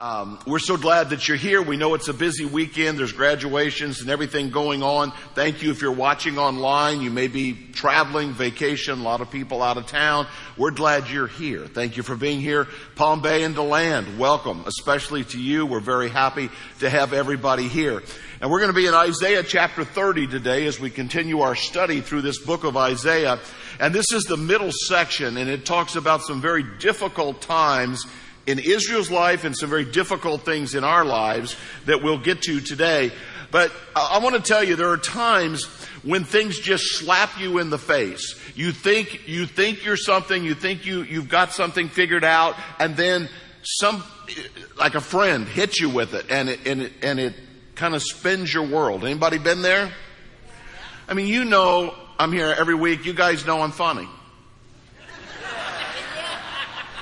Um, we're so glad that you're here. We know it's a busy weekend. There's graduations and everything going on. Thank you if you're watching online. You may be traveling, vacation, a lot of people out of town. We're glad you're here. Thank you for being here. Palm Bay and DeLand, welcome, especially to you. We're very happy to have everybody here. And we're going to be in Isaiah chapter 30 today as we continue our study through this book of Isaiah. And this is the middle section and it talks about some very difficult times in Israel's life and some very difficult things in our lives that we'll get to today. But I want to tell you, there are times when things just slap you in the face. You think, you think you're something, you think you, you've got something figured out, and then some, like a friend hits you with it, and it, and it, and it kind of spins your world. Anybody been there? I mean, you know, I'm here every week, you guys know I'm funny.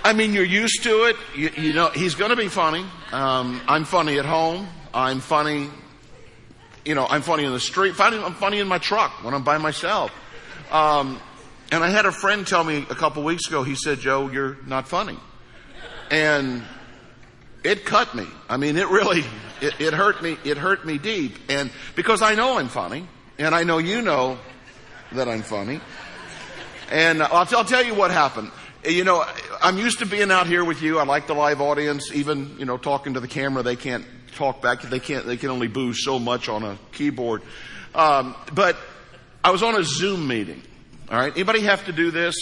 I mean, you're used to it. You, you know, he's going to be funny. Um, I'm funny at home. I'm funny. You know, I'm funny in the street. Funny, I'm funny in my truck when I'm by myself. Um, and I had a friend tell me a couple weeks ago. He said, "Joe, you're not funny," and it cut me. I mean, it really it, it hurt me. It hurt me deep, and because I know I'm funny, and I know you know that I'm funny. And I'll, I'll tell you what happened you know, I'm used to being out here with you. I like the live audience. Even, you know, talking to the camera, they can't talk back. They can't, they can only boo so much on a keyboard. Um, but I was on a Zoom meeting. All right. Anybody have to do this?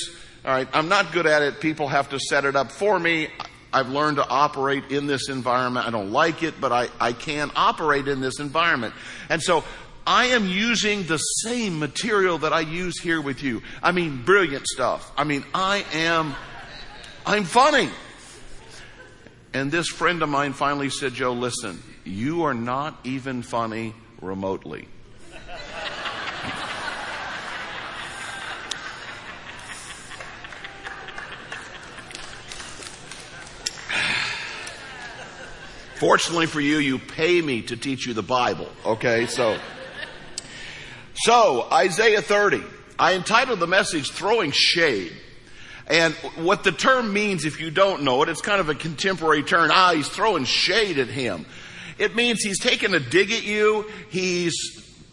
All right. I'm not good at it. People have to set it up for me. I've learned to operate in this environment. I don't like it, but I, I can operate in this environment. And so I am using the same material that I use here with you. I mean, brilliant stuff. I mean, I am, I'm funny. And this friend of mine finally said, Joe, listen, you are not even funny remotely. Fortunately for you, you pay me to teach you the Bible. Okay, so. So, Isaiah 30. I entitled the message Throwing Shade. And what the term means, if you don't know it, it's kind of a contemporary term. Ah, he's throwing shade at him. It means he's taking a dig at you. He's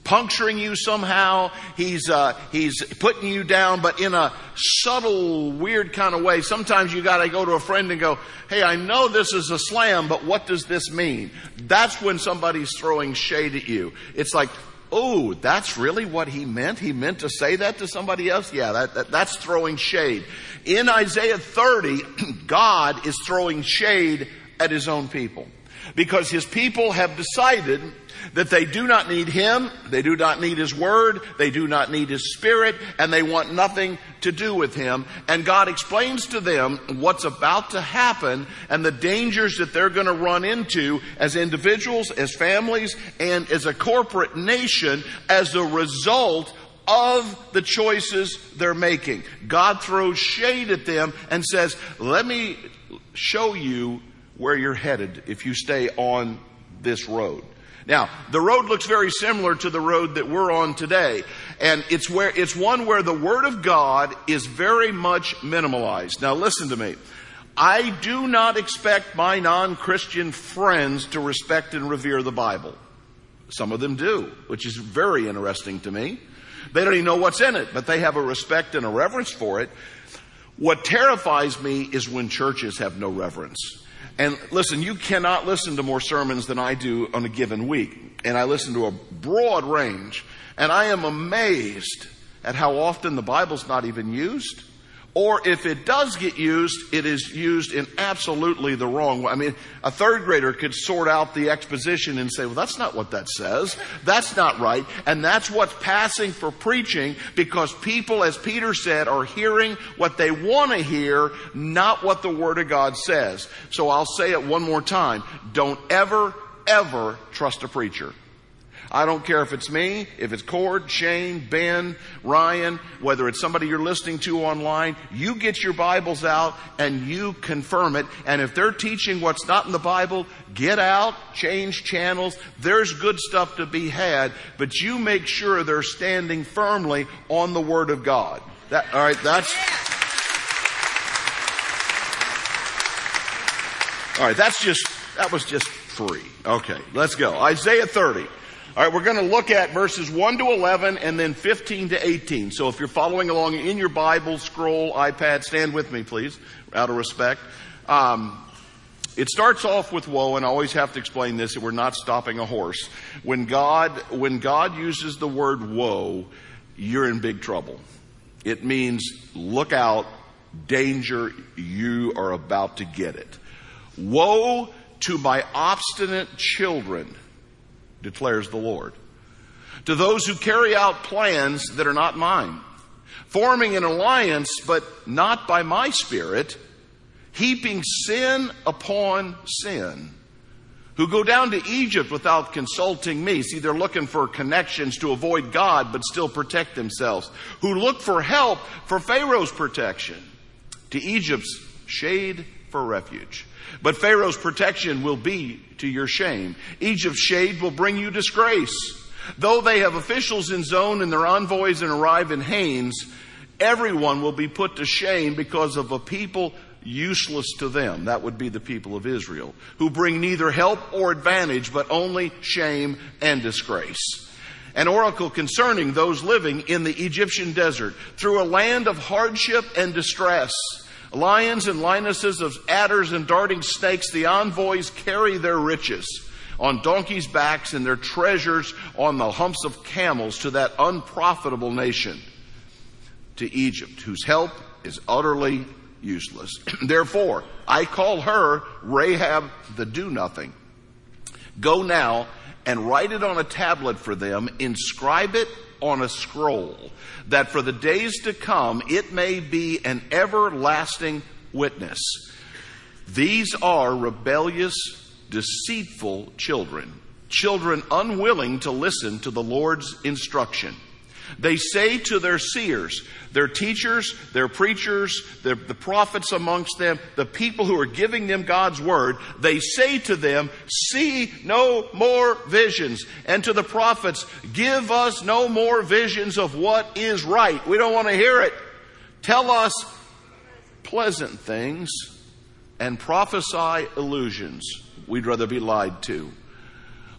puncturing you somehow. He's uh, he's putting you down, but in a subtle, weird kind of way. Sometimes you got to go to a friend and go, "Hey, I know this is a slam, but what does this mean?" That's when somebody's throwing shade at you. It's like, oh, that's really what he meant? He meant to say that to somebody else? Yeah, that, that, that's throwing shade. In Isaiah 30, God is throwing shade at his own people. Because his people have decided that they do not need him, they do not need his word, they do not need his spirit, and they want nothing to do with him. And God explains to them what's about to happen and the dangers that they're going to run into as individuals, as families, and as a corporate nation as a result of the choices they're making. God throws shade at them and says, let me show you where you're headed if you stay on this road. Now, the road looks very similar to the road that we're on today. And it's where, it's one where the Word of God is very much minimalized. Now listen to me. I do not expect my non-Christian friends to respect and revere the Bible. Some of them do, which is very interesting to me. They don't even know what's in it, but they have a respect and a reverence for it. What terrifies me is when churches have no reverence. And listen, you cannot listen to more sermons than I do on a given week. And I listen to a broad range. And I am amazed at how often the Bible's not even used. Or if it does get used, it is used in absolutely the wrong way. I mean, a third grader could sort out the exposition and say, well, that's not what that says. That's not right. And that's what's passing for preaching because people, as Peter said, are hearing what they want to hear, not what the Word of God says. So I'll say it one more time. Don't ever, ever trust a preacher. I don't care if it's me, if it's Cord, Shane, Ben, Ryan, whether it's somebody you're listening to online, you get your Bibles out and you confirm it. And if they're teaching what's not in the Bible, get out, change channels. There's good stuff to be had, but you make sure they're standing firmly on the Word of God. That, all right, that's. All right, that's just that was just free. Okay, let's go. Isaiah 30. All right, we're going to look at verses 1 to 11 and then 15 to 18. So if you're following along in your Bible, scroll, iPad, stand with me, please, out of respect. Um, it starts off with woe, and I always have to explain this, that we're not stopping a horse. When God, when God uses the word woe, you're in big trouble. It means look out, danger, you are about to get it. Woe to my obstinate children, declares the Lord. To those who carry out plans that are not mine, forming an alliance, but not by my spirit, heaping sin upon sin, who go down to Egypt without consulting me. See, they're looking for connections to avoid God, but still protect themselves. Who look for help for Pharaoh's protection, to Egypt's shade for refuge. But Pharaoh's protection will be to your shame. Egypt's shade will bring you disgrace. Though they have officials in Zoan and their envoys and arrive in Hanes, everyone will be put to shame because of a people useless to them. That would be the people of Israel, who bring neither help or advantage, but only shame and disgrace. An oracle concerning those living in the Egyptian desert through a land of hardship and distress. Lions and lionesses of adders and darting snakes, the envoys carry their riches on donkeys' backs and their treasures on the humps of camels to that unprofitable nation, to Egypt, whose help is utterly useless. Therefore, I call her Rahab the do nothing. Go now and write it on a tablet for them, inscribe it on a scroll, that for the days to come it may be an everlasting witness. These are rebellious, deceitful children, children unwilling to listen to the Lord's instruction. They say to their seers, their teachers, their preachers, their, the prophets amongst them, the people who are giving them God's word, they say to them, see no more visions. And to the prophets, give us no more visions of what is right. We don't want to hear it. Tell us pleasant things and prophesy illusions. We'd rather be lied to.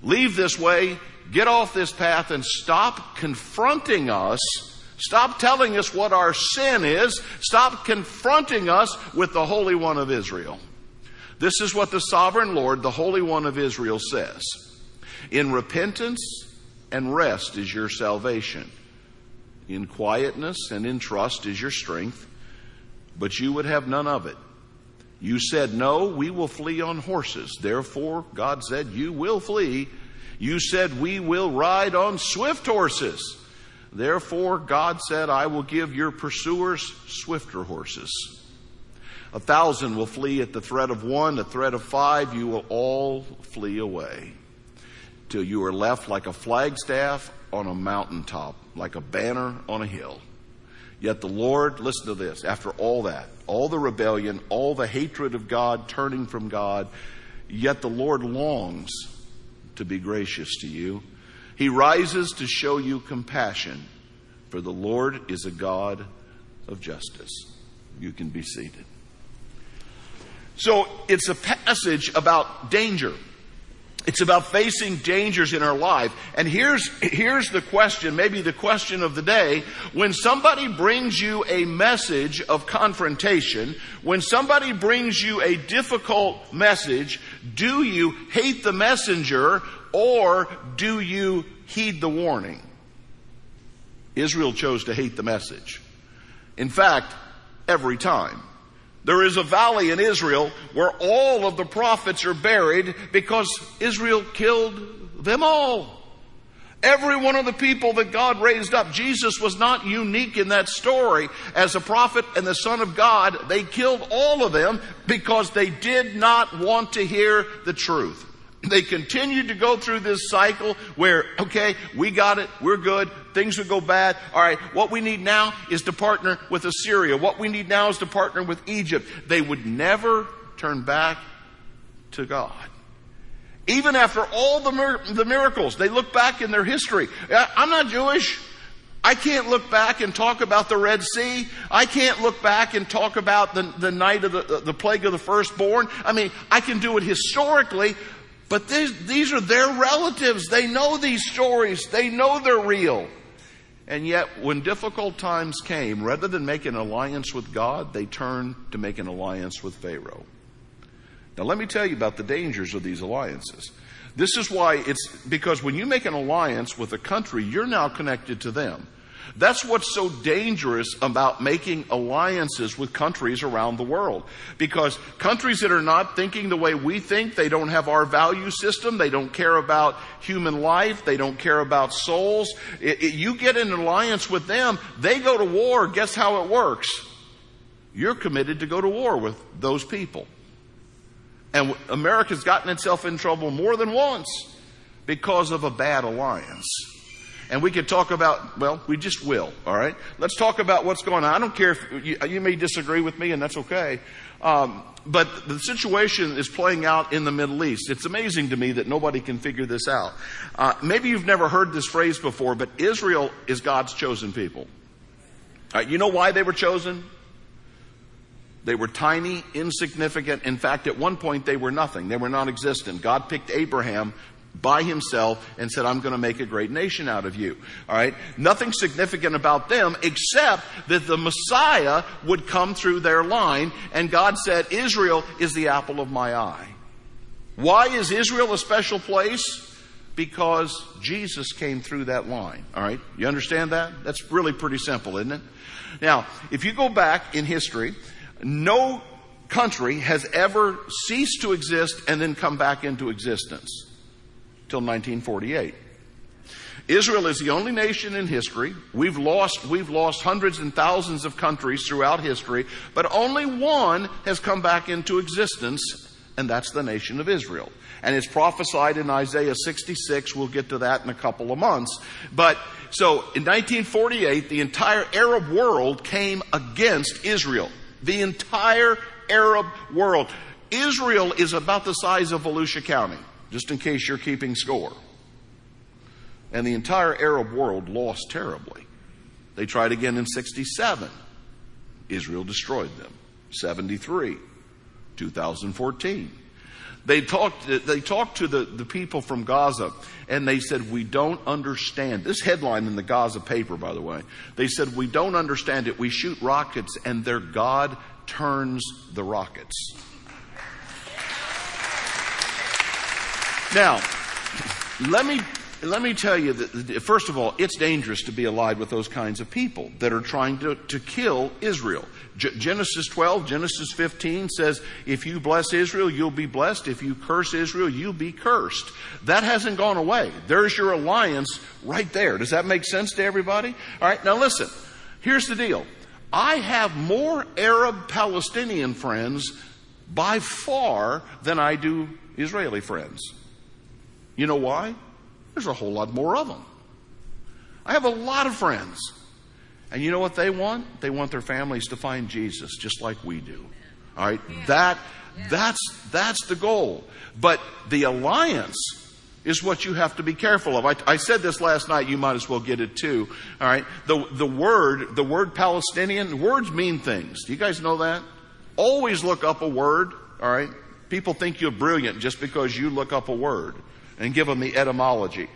Leave this way, get off this path and stop confronting us. Stop telling us what our sin is. Stop confronting us with the Holy One of Israel. This is what the sovereign Lord, the Holy One of Israel says. In repentance and rest is your salvation. In quietness and in trust is your strength, but you would have none of it. You said, No, we will flee on horses. Therefore, God said, You will flee you said, We will ride on swift horses. Therefore, God said, I will give your pursuers swifter horses. A thousand will flee at the threat of one, a threat of five, you will all flee away. Till you are left like a flagstaff on a mountaintop, like a banner on a hill. Yet the Lord, listen to this, after all that, all the rebellion, all the hatred of God turning from God, yet the Lord longs to be gracious to you. He rises to show you compassion, for the Lord is a God of justice. You can be seated. So it's a passage about danger. It's about facing dangers in our life. And here's, here's the question, maybe the question of the day. When somebody brings you a message of confrontation, when somebody brings you a difficult message, do you hate the messenger or do you heed the warning? Israel chose to hate the message. In fact, every time. There is a valley in Israel where all of the prophets are buried because Israel killed them all. Every one of the people that God raised up, Jesus was not unique in that story. As a prophet and the Son of God, they killed all of them because they did not want to hear the truth. They continued to go through this cycle where, okay, we got it, we're good, things would go bad. All right, what we need now is to partner with Assyria. What we need now is to partner with Egypt. They would never turn back to God. Even after all the, mir- the miracles, they look back in their history. I'm not Jewish. I can't look back and talk about the Red Sea. I can't look back and talk about the, the night of the, the plague of the firstborn. I mean, I can do it historically, but these, these are their relatives. They know these stories. They know they're real. And yet, when difficult times came, rather than make an alliance with God, they turned to make an alliance with Pharaoh. Now, let me tell you about the dangers of these alliances. This is why it's because when you make an alliance with a country, you're now connected to them. That's what's so dangerous about making alliances with countries around the world. Because countries that are not thinking the way we think, they don't have our value system, they don't care about human life, they don't care about souls. It, it, you get an alliance with them, they go to war, guess how it works? You're committed to go to war with those people. And America's gotten itself in trouble more than once because of a bad alliance. And we could talk about, well, we just will, all right? Let's talk about what's going on. I don't care if you, you may disagree with me, and that's okay. Um, but the situation is playing out in the Middle East. It's amazing to me that nobody can figure this out. Uh, maybe you've never heard this phrase before, but Israel is God's chosen people. you know why they were chosen? They were tiny, insignificant. In fact, at one point they were nothing. They were non-existent. God picked Abraham by himself and said, I'm going to make a great nation out of you. All right? Nothing significant about them except that the Messiah would come through their line and God said, Israel is the apple of my eye. Why is Israel a special place? Because Jesus came through that line. All right? You understand that? That's really pretty simple, isn't it? Now, if you go back in history, no country has ever ceased to exist and then come back into existence till 1948. Israel is the only nation in history. We've lost, we've lost hundreds and thousands of countries throughout history, but only one has come back into existence, and that's the nation of Israel. And it's prophesied in Isaiah 66. We'll get to that in a couple of months. But so in 1948, the entire Arab world came against Israel. The entire Arab world. Israel is about the size of Volusia County, just in case you're keeping score. And the entire Arab world lost terribly. They tried again in 67. Israel destroyed them. 73. 2014. They talked, they talked to the, the people from Gaza and they said, we don't understand. This headline in the Gaza paper, by the way, they said, we don't understand it. We shoot rockets and their God turns the rockets. Now, let me let me tell you that, first of all, it's dangerous to be allied with those kinds of people that are trying to, to kill Israel. G- Genesis 12, Genesis 15 says, if you bless Israel, you'll be blessed. If you curse Israel, you'll be cursed. That hasn't gone away. There's your alliance right there. Does that make sense to everybody? All right, now listen. Here's the deal. I have more Arab Palestinian friends by far than I do Israeli friends. You know why? There's a whole lot more of them. I have a lot of friends. And you know what they want? They want their families to find Jesus just like we do. All right? That that's that's the goal. But the alliance is what you have to be careful of. I, I, said this last night. You might as well get it too. All right. The the word the word Palestinian words mean things. Do you guys know that? Always look up a word. All right. People think you're brilliant just because you look up a word and give them the etymology.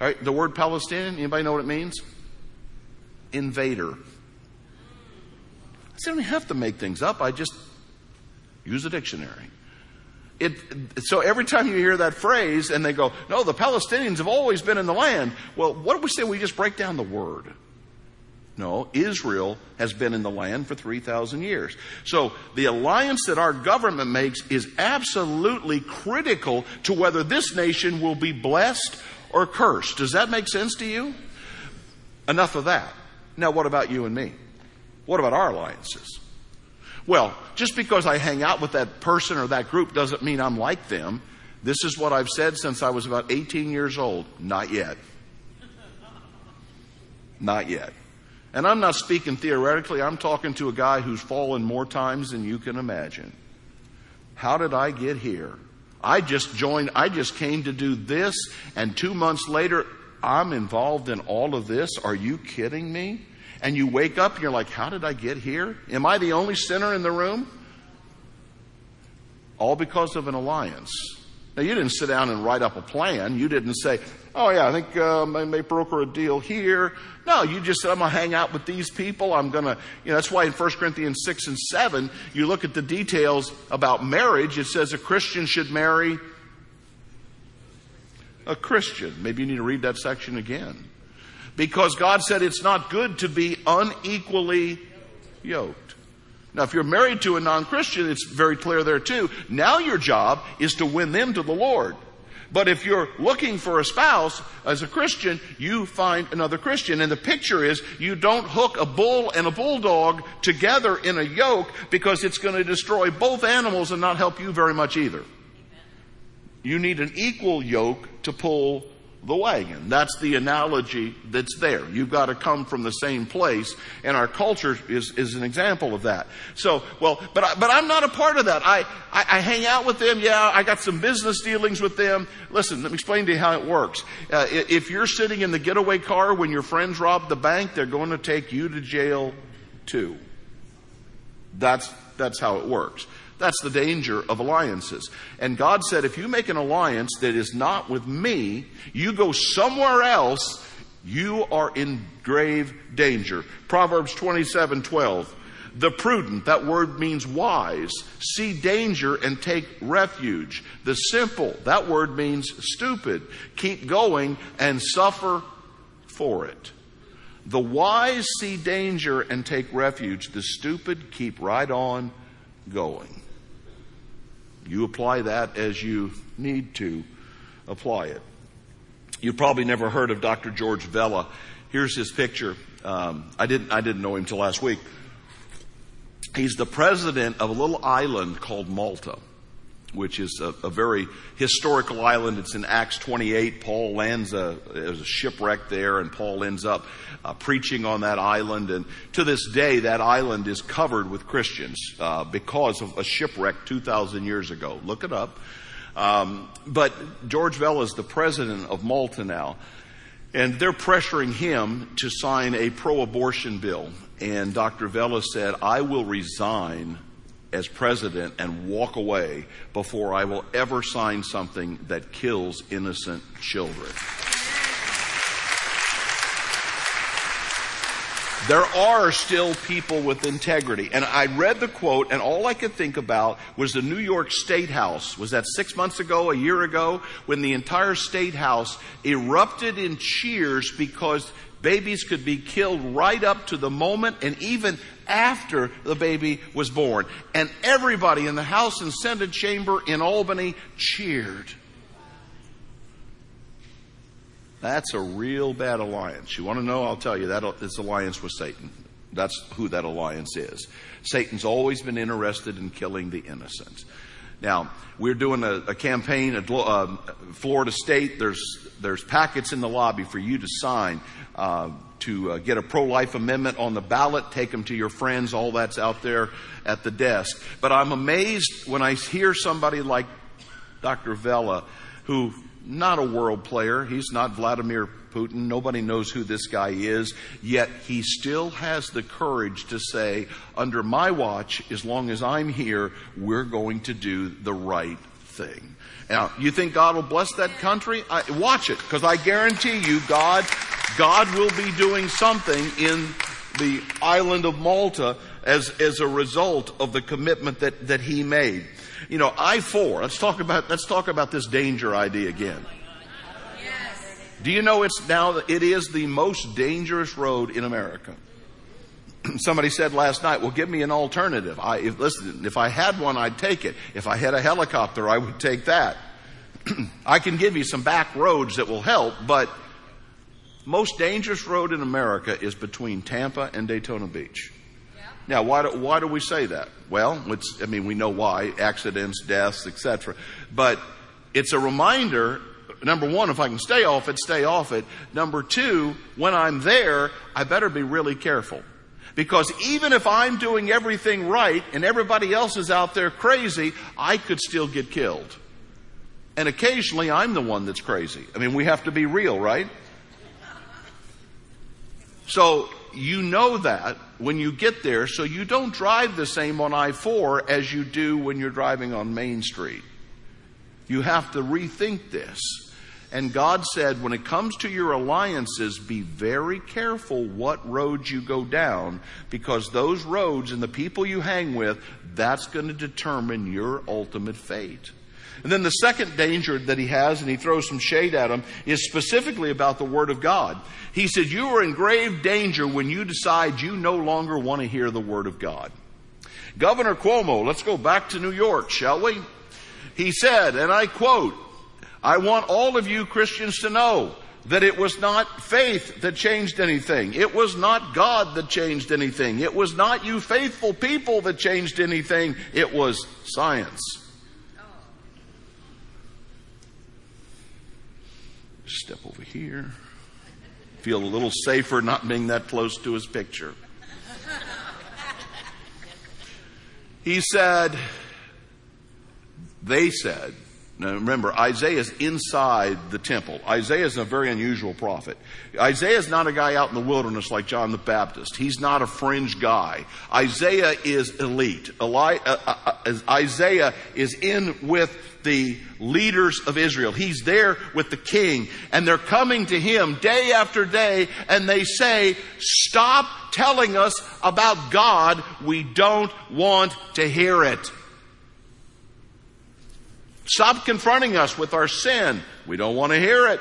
All right, the word Palestinian, anybody know what it means? Invader. I don't have to make things up. I just use a dictionary. It, so every time you hear that phrase and they go, no, the Palestinians have always been in the land. Well, what do we say we just break down the word? No, Israel has been in the land for 3,000 years. So the alliance that our government makes is absolutely critical to whether this nation will be blessed or cursed. Does that make sense to you? Enough of that. Now, what about you and me? What about our alliances? Well, just because I hang out with that person or that group doesn't mean I'm like them. This is what I've said since I was about 18 years old. Not yet. Not yet. And I'm not speaking theoretically, I'm talking to a guy who's fallen more times than you can imagine. How did I get here? I just joined, I just came to do this, and two months later, I'm involved in all of this? Are you kidding me? And you wake up and you're like, how did I get here? Am I the only sinner in the room? All because of an alliance. Now, you didn't sit down and write up a plan. You didn't say, oh, yeah, I think um, I may broker a deal here. No, you just said, I'm going to hang out with these people. I'm going to, you know, that's why in 1 Corinthians 6 and 7, you look at the details about marriage. It says a Christian should marry a Christian. Maybe you need to read that section again. Because God said it's not good to be unequally yoked. Now, if you're married to a non-Christian, it's very clear there too. Now your job is to win them to the Lord. But if you're looking for a spouse as a Christian, you find another Christian. And the picture is you don't hook a bull and a bulldog together in a yoke because it's going to destroy both animals and not help you very much either. You need an equal yoke to pull the wagon. That's the analogy that's there. You've got to come from the same place, and our culture is, is an example of that. So, well, but I, but I'm not a part of that. I, I, I hang out with them. Yeah, I got some business dealings with them. Listen, let me explain to you how it works. Uh, if you're sitting in the getaway car when your friends rob the bank, they're going to take you to jail too. That's that's how it works. That's the danger of alliances. And God said, if you make an alliance that is not with me, you go somewhere else, you are in grave danger. Proverbs 27 12. The prudent, that word means wise, see danger and take refuge. The simple, that word means stupid, keep going and suffer for it. The wise see danger and take refuge. The stupid keep right on going. You apply that as you need to apply it. You've probably never heard of Dr. George Vella. Here's his picture. Um, I didn't I didn't know him till last week. He's the president of a little island called Malta, which is a, a very historical island. It's in Acts 28. Paul lands a, there's a shipwreck there, and Paul ends up uh, preaching on that island. And to this day, that island is covered with Christians uh, because of a shipwreck 2,000 years ago. Look it up. Um, but George Vella is the president of Malta now. And they're pressuring him to sign a pro abortion bill. And Dr. Vella said, I will resign as president and walk away before I will ever sign something that kills innocent children. There are still people with integrity. And I read the quote, and all I could think about was the New York State House. Was that six months ago, a year ago, when the entire State House erupted in cheers because babies could be killed right up to the moment and even after the baby was born. And everybody in the House and Senate chamber in Albany cheered. That's a real bad alliance. You want to know? I'll tell you. that That is alliance with Satan. That's who that alliance is. Satan's always been interested in killing the innocent. Now, we're doing a, a campaign at uh, Florida State. There's, there's packets in the lobby for you to sign uh, to uh, get a pro life amendment on the ballot. Take them to your friends. All that's out there at the desk. But I'm amazed when I hear somebody like Dr. Vella, who not a world player. He's not Vladimir Putin. Nobody knows who this guy is. Yet he still has the courage to say, under my watch, as long as I'm here, we're going to do the right thing. Now, you think God will bless that country? I, watch it, because I guarantee you, God, God will be doing something in the island of Malta as, as a result of the commitment that, that he made. You know, I-4, let's talk about, let's talk about this danger idea again. Yes. Do you know it's now, it is the most dangerous road in America? Somebody said last night, well, give me an alternative. I, if, listen, if I had one, I'd take it. If I had a helicopter, I would take that. I can give you some back roads that will help, but most dangerous road in America is between Tampa and Daytona Beach. Now, why do, why do we say that? Well, I mean, we know why accidents, deaths, etc. But it's a reminder number one, if I can stay off it, stay off it. Number two, when I'm there, I better be really careful. Because even if I'm doing everything right and everybody else is out there crazy, I could still get killed. And occasionally I'm the one that's crazy. I mean, we have to be real, right? So you know that when you get there, so you don't drive the same on I-4 as you do when you're driving on Main Street. You have to rethink this. And God said, when it comes to your alliances, be very careful what roads you go down, because those roads and the people you hang with, that's going to determine your ultimate fate. And then the second danger that he has, and he throws some shade at him, is specifically about the Word of God. He said, You are in grave danger when you decide you no longer want to hear the Word of God. Governor Cuomo, let's go back to New York, shall we? He said, and I quote, I want all of you Christians to know that it was not faith that changed anything. It was not God that changed anything. It was not you faithful people that changed anything. It was science. Step over here. Feel a little safer not being that close to his picture. He said, they said, now remember, Isaiah is inside the temple. Isaiah is a very unusual prophet. Isaiah is not a guy out in the wilderness like John the Baptist. He's not a fringe guy. Isaiah is elite. Eli, uh, uh, uh, Isaiah is in with the leaders of Israel. He's there with the king and they're coming to him day after day and they say, stop telling us about God. We don't want to hear it. Stop confronting us with our sin. We don't want to hear it.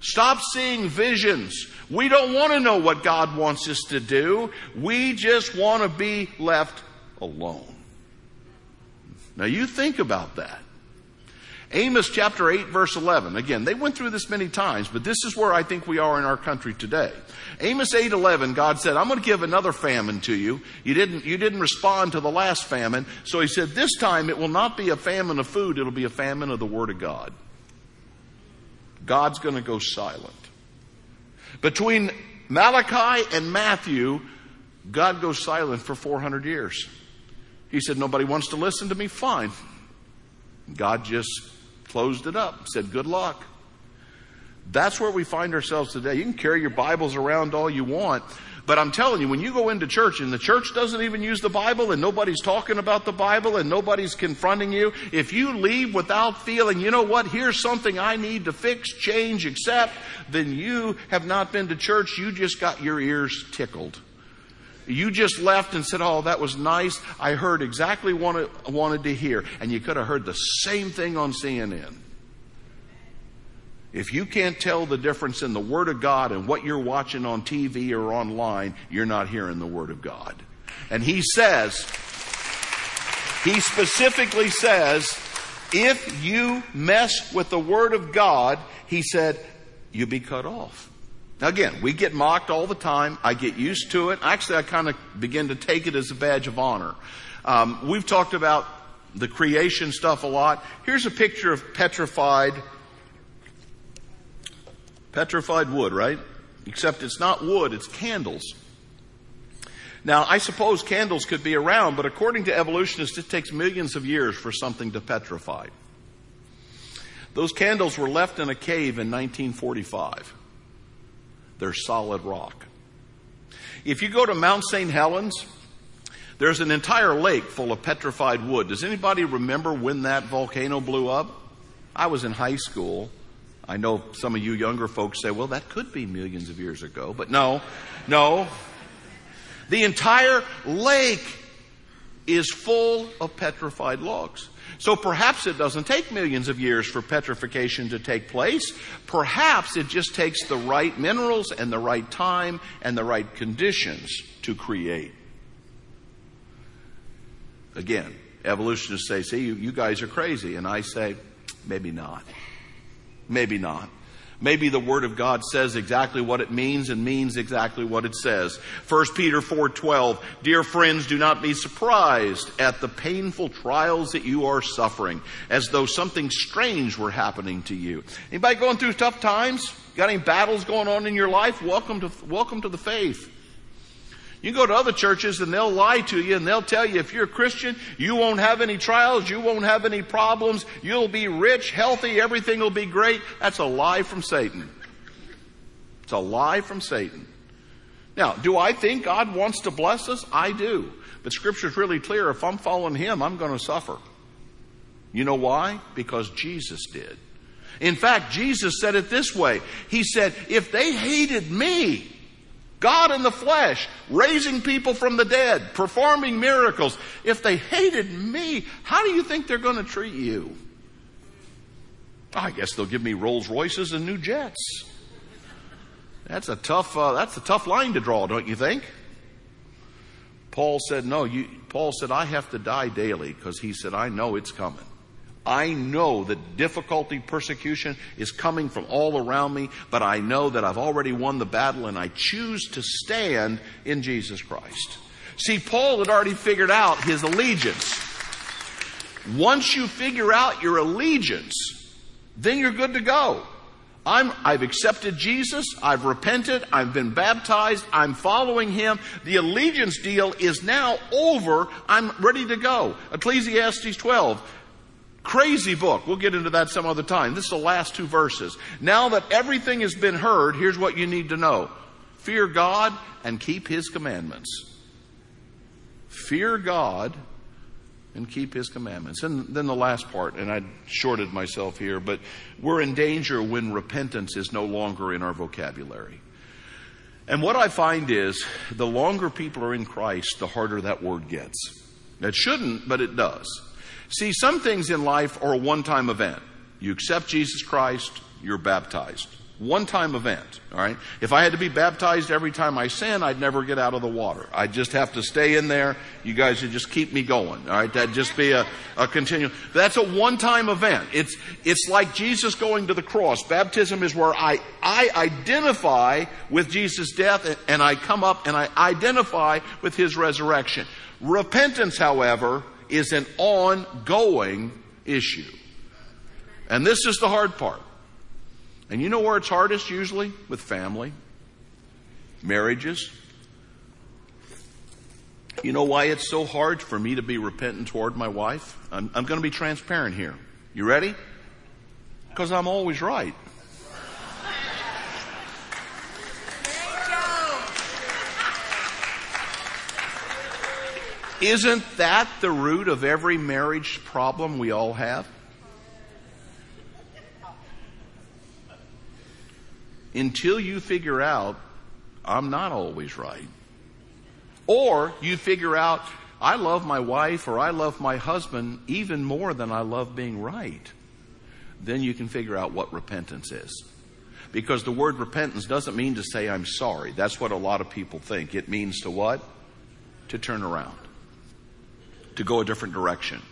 Stop seeing visions. We don't want to know what God wants us to do. We just want to be left alone. Now you think about that. Amos chapter 8 verse 11. Again, they went through this many times, but this is where I think we are in our country today. Amos 8:11, God said, "I'm going to give another famine to you. You didn't you didn't respond to the last famine." So he said, "This time it will not be a famine of food, it'll be a famine of the word of God." God's going to go silent. Between Malachi and Matthew, God goes silent for 400 years. He said, Nobody wants to listen to me? Fine. God just closed it up, said, Good luck. That's where we find ourselves today. You can carry your Bibles around all you want, but I'm telling you, when you go into church and the church doesn't even use the Bible and nobody's talking about the Bible and nobody's confronting you, if you leave without feeling, you know what, here's something I need to fix, change, accept, then you have not been to church. You just got your ears tickled. You just left and said, Oh, that was nice. I heard exactly what I wanted to hear. And you could have heard the same thing on CNN. If you can't tell the difference in the Word of God and what you're watching on TV or online, you're not hearing the Word of God. And he says, he specifically says, if you mess with the Word of God, he said, you be cut off. Now again, we get mocked all the time. I get used to it. Actually, I kind of begin to take it as a badge of honor. Um, we've talked about the creation stuff a lot. Here's a picture of petrified, petrified wood, right? Except it's not wood, it's candles. Now, I suppose candles could be around, but according to evolutionists, it takes millions of years for something to petrify. Those candles were left in a cave in 1945. They're solid rock. If you go to Mount St. Helens, there's an entire lake full of petrified wood. Does anybody remember when that volcano blew up? I was in high school. I know some of you younger folks say, well, that could be millions of years ago, but no, no. The entire lake is full of petrified logs. So perhaps it doesn't take millions of years for petrification to take place. Perhaps it just takes the right minerals and the right time and the right conditions to create. Again, evolutionists say, see, you, you guys are crazy. And I say, maybe not. Maybe not. Maybe the word of God says exactly what it means and means exactly what it says. 1 Peter 4:12 Dear friends do not be surprised at the painful trials that you are suffering as though something strange were happening to you. Anybody going through tough times? Got any battles going on in your life? Welcome to welcome to the faith. You go to other churches and they'll lie to you and they'll tell you if you're a Christian, you won't have any trials, you won't have any problems, you'll be rich, healthy, everything will be great. That's a lie from Satan. It's a lie from Satan. Now, do I think God wants to bless us? I do. But scripture's really clear. If I'm following Him, I'm going to suffer. You know why? Because Jesus did. In fact, Jesus said it this way. He said, if they hated me, God in the flesh, raising people from the dead, performing miracles, if they hated me, how do you think they're going to treat you? I guess they'll give me Rolls Royces and new jets. That's a tough, uh, that's a tough line to draw, don't you think? Paul said, no, you, Paul said, I have to die daily because he said, I know it's coming. I know that difficulty, persecution is coming from all around me, but I know that I've already won the battle and I choose to stand in Jesus Christ. See, Paul had already figured out his allegiance. Once you figure out your allegiance, then you're good to go. I'm, I've accepted Jesus. I've repented. I've been baptized. I'm following Him. The allegiance deal is now over. I'm ready to go. Ecclesiastes 12. Crazy book. We'll get into that some other time. This is the last two verses. Now that everything has been heard, here's what you need to know. Fear God and keep His commandments. Fear God and keep his commandments. And then the last part, and I shorted myself here, but we're in danger when repentance is no longer in our vocabulary. And what I find is the longer people are in Christ, the harder that word gets. It shouldn't, but it does. See, some things in life are a one time event. You accept Jesus Christ, you're baptized. One time event, alright? If I had to be baptized every time I sin, I'd never get out of the water. I'd just have to stay in there. You guys would just keep me going, alright? That'd just be a, a continual. That's a one time event. It's, it's like Jesus going to the cross. Baptism is where I, I identify with Jesus' death and I come up and I identify with His resurrection. Repentance, however, is an ongoing issue. And this is the hard part. And you know where it's hardest usually? With family, marriages. You know why it's so hard for me to be repentant toward my wife? I'm, I'm going to be transparent here. You ready? Because I'm always right. Isn't that the root of every marriage problem we all have? until you figure out I'm not always right. Or you figure out I love my wife or I love my husband even more than I love being right. Then you can figure out what repentance is. Because the word repentance doesn't mean to say I'm sorry. That's what a lot of people think. It means to what? To turn around. To go a different direction.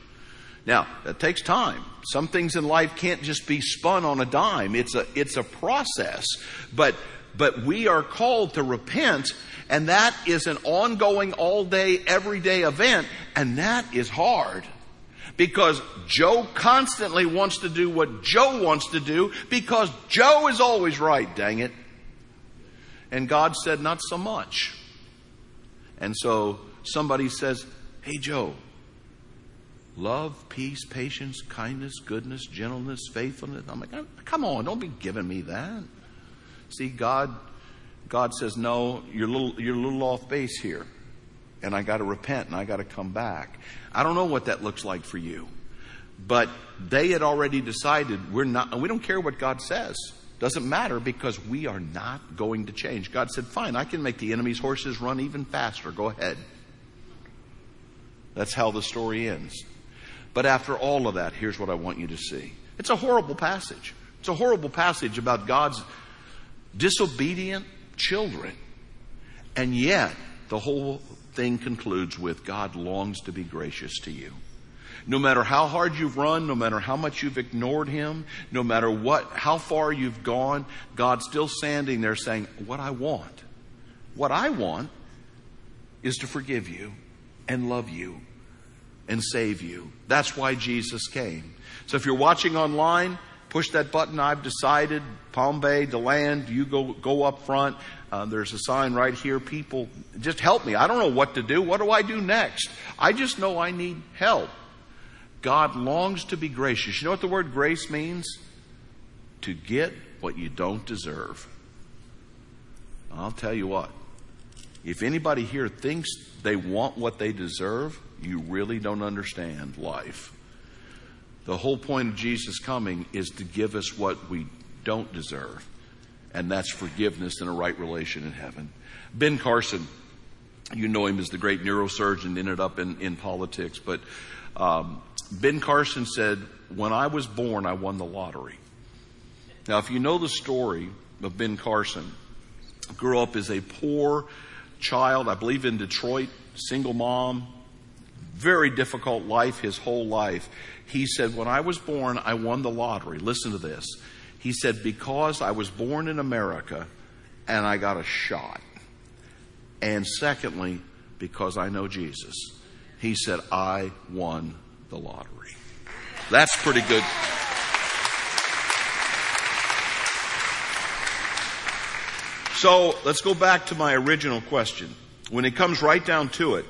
Now, that takes time. Some things in life can't just be spun on a dime. It's a, it's a process. But, but we are called to repent, and that is an ongoing, all day, everyday event, and that is hard. Because Joe constantly wants to do what Joe wants to do because Joe is always right, dang it. And God said, not so much. And so somebody says, Hey, Joe, love, peace, patience, kindness, goodness, gentleness, faithfulness. I'm like, come on, don't be giving me that. See, God, God says, no, you're a little, you're a little off base here. And I got to repent and I got to come back. I don't know what that looks like for you. But they had already decided we're not, we don't care what God says. Doesn't matter because we are not going to change. God said, fine, I can make the enemy's horses run even faster. Go ahead. That's how the story ends. But after all of that, here's what I want you to see. It's a horrible passage. It's a horrible passage about God's disobedient children. And yet, the whole thing concludes with God longs to be gracious to you. No matter how hard you've run, no matter how much you've ignored Him, no matter what, how far you've gone, God's still standing there saying, what I want, what I want is to forgive you and love you and save you. That's why Jesus came. So if you're watching online, push that button. I've decided. Palm Bay, DeLand, you go go up front. Uh, there's a sign right here. People, just help me. I don't know what to do. What do I do next? I just know I need help. God longs to be gracious. You know what the word grace means? To get what you don't deserve. I'll tell you what. If anybody here thinks they want what they deserve, you really don't understand life. The whole point of Jesus coming is to give us what we don't deserve, and that's forgiveness and a right relation in heaven. Ben Carson, you know him as the great neurosurgeon, ended up in, in politics, but um, Ben Carson said, When I was born, I won the lottery. Now, if you know the story of Ben Carson, grew up as a poor child, I believe in Detroit, single mom, very difficult life his whole life. He said, When I was born, I won the lottery. Listen to this. He said, Because I was born in America and I got a shot. And secondly, because I know Jesus. He said, I won the lottery. That's pretty good. So let's go back to my original question. When it comes right down to it,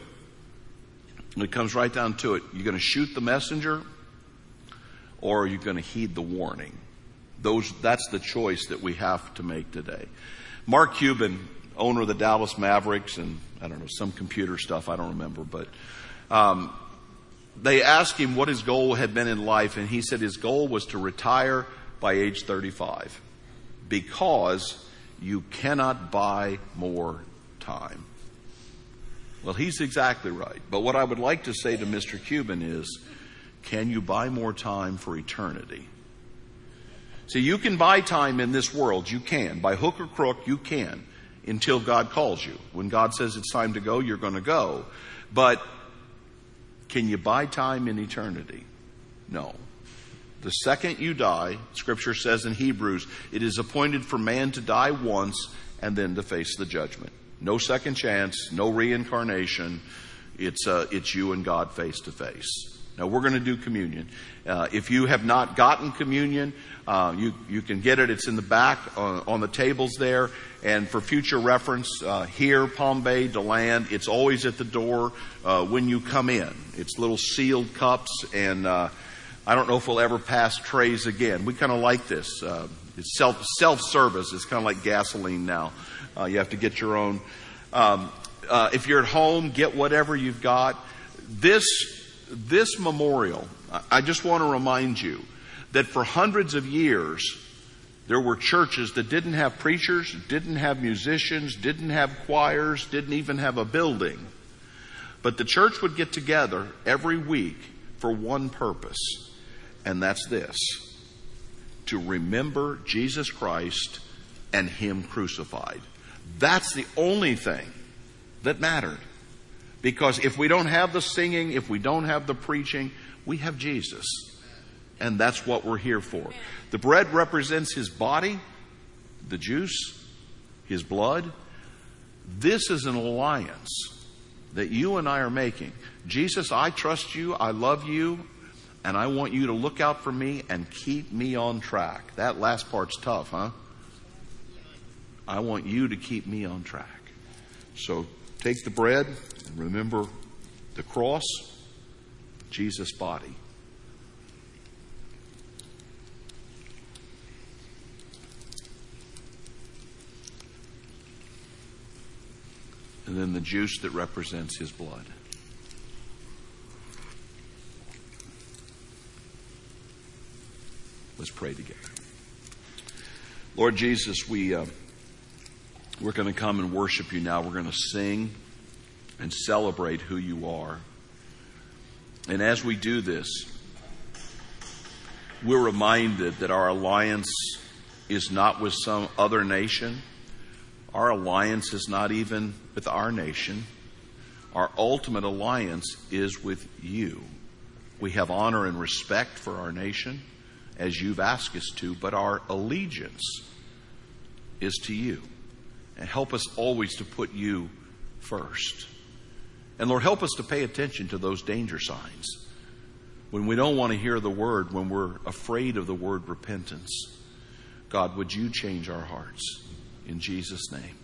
it comes right down to it, you're going to shoot the messenger or are you going to heed the warning? Those, that's the choice that we have to make today. Mark Cuban, owner of the Dallas Mavericks and I don't know, some computer stuff, I don't remember, but, um, they asked him what his goal had been in life and he said his goal was to retire by age 35 because you cannot buy more time. Well, he's exactly right. But what I would like to say to Mr. Cuban is, can you buy more time for eternity? See, you can buy time in this world. You can. By hook or crook, you can until God calls you. When God says it's time to go, you're going to go. But can you buy time in eternity? No. The second you die, scripture says in Hebrews, it is appointed for man to die once and then to face the judgment. No second chance, no reincarnation. It's, uh, it's you and God face to face. Now we're going to do communion. Uh, if you have not gotten communion, uh, you you can get it. It's in the back on, on the tables there. And for future reference, uh, here Palm Bay, Deland, it's always at the door uh, when you come in. It's little sealed cups and uh, I don't know if we'll ever pass trays again. We kind of like this. Uh, it's self self service. It's kind of like gasoline now. Uh, you have to get your own. Um, uh, if you're at home, get whatever you've got. This this memorial. I just want to remind you that for hundreds of years there were churches that didn't have preachers, didn't have musicians, didn't have choirs, didn't even have a building. But the church would get together every week for one purpose and that's this to remember Jesus Christ and Him crucified. That's the only thing that mattered. Because if we don't have the singing, if we don't have the preaching, we have Jesus. And that's what we're here for. The bread represents His body, the juice, His blood. This is an alliance that you and I are making. Jesus, I trust you. I love you and I want you to look out for me and keep me on track. That last part's tough, huh? I want you to keep me on track. So take the bread and remember the cross, Jesus' body. And then the juice that represents his blood. Let's pray together. Lord Jesus, we, uh, we're going to come and worship you now. We're going to sing and celebrate who you are. And as we do this, we're reminded that our alliance is not with some other nation. Our alliance is not even with our nation. Our ultimate alliance is with you. We have honor and respect for our nation as you've asked us to, but our allegiance is to you. And help us always to put you first. And Lord, help us to pay attention to those danger signs. When we don't want to hear the word, when we're afraid of the word repentance, God, would you change our hearts? In Jesus' name.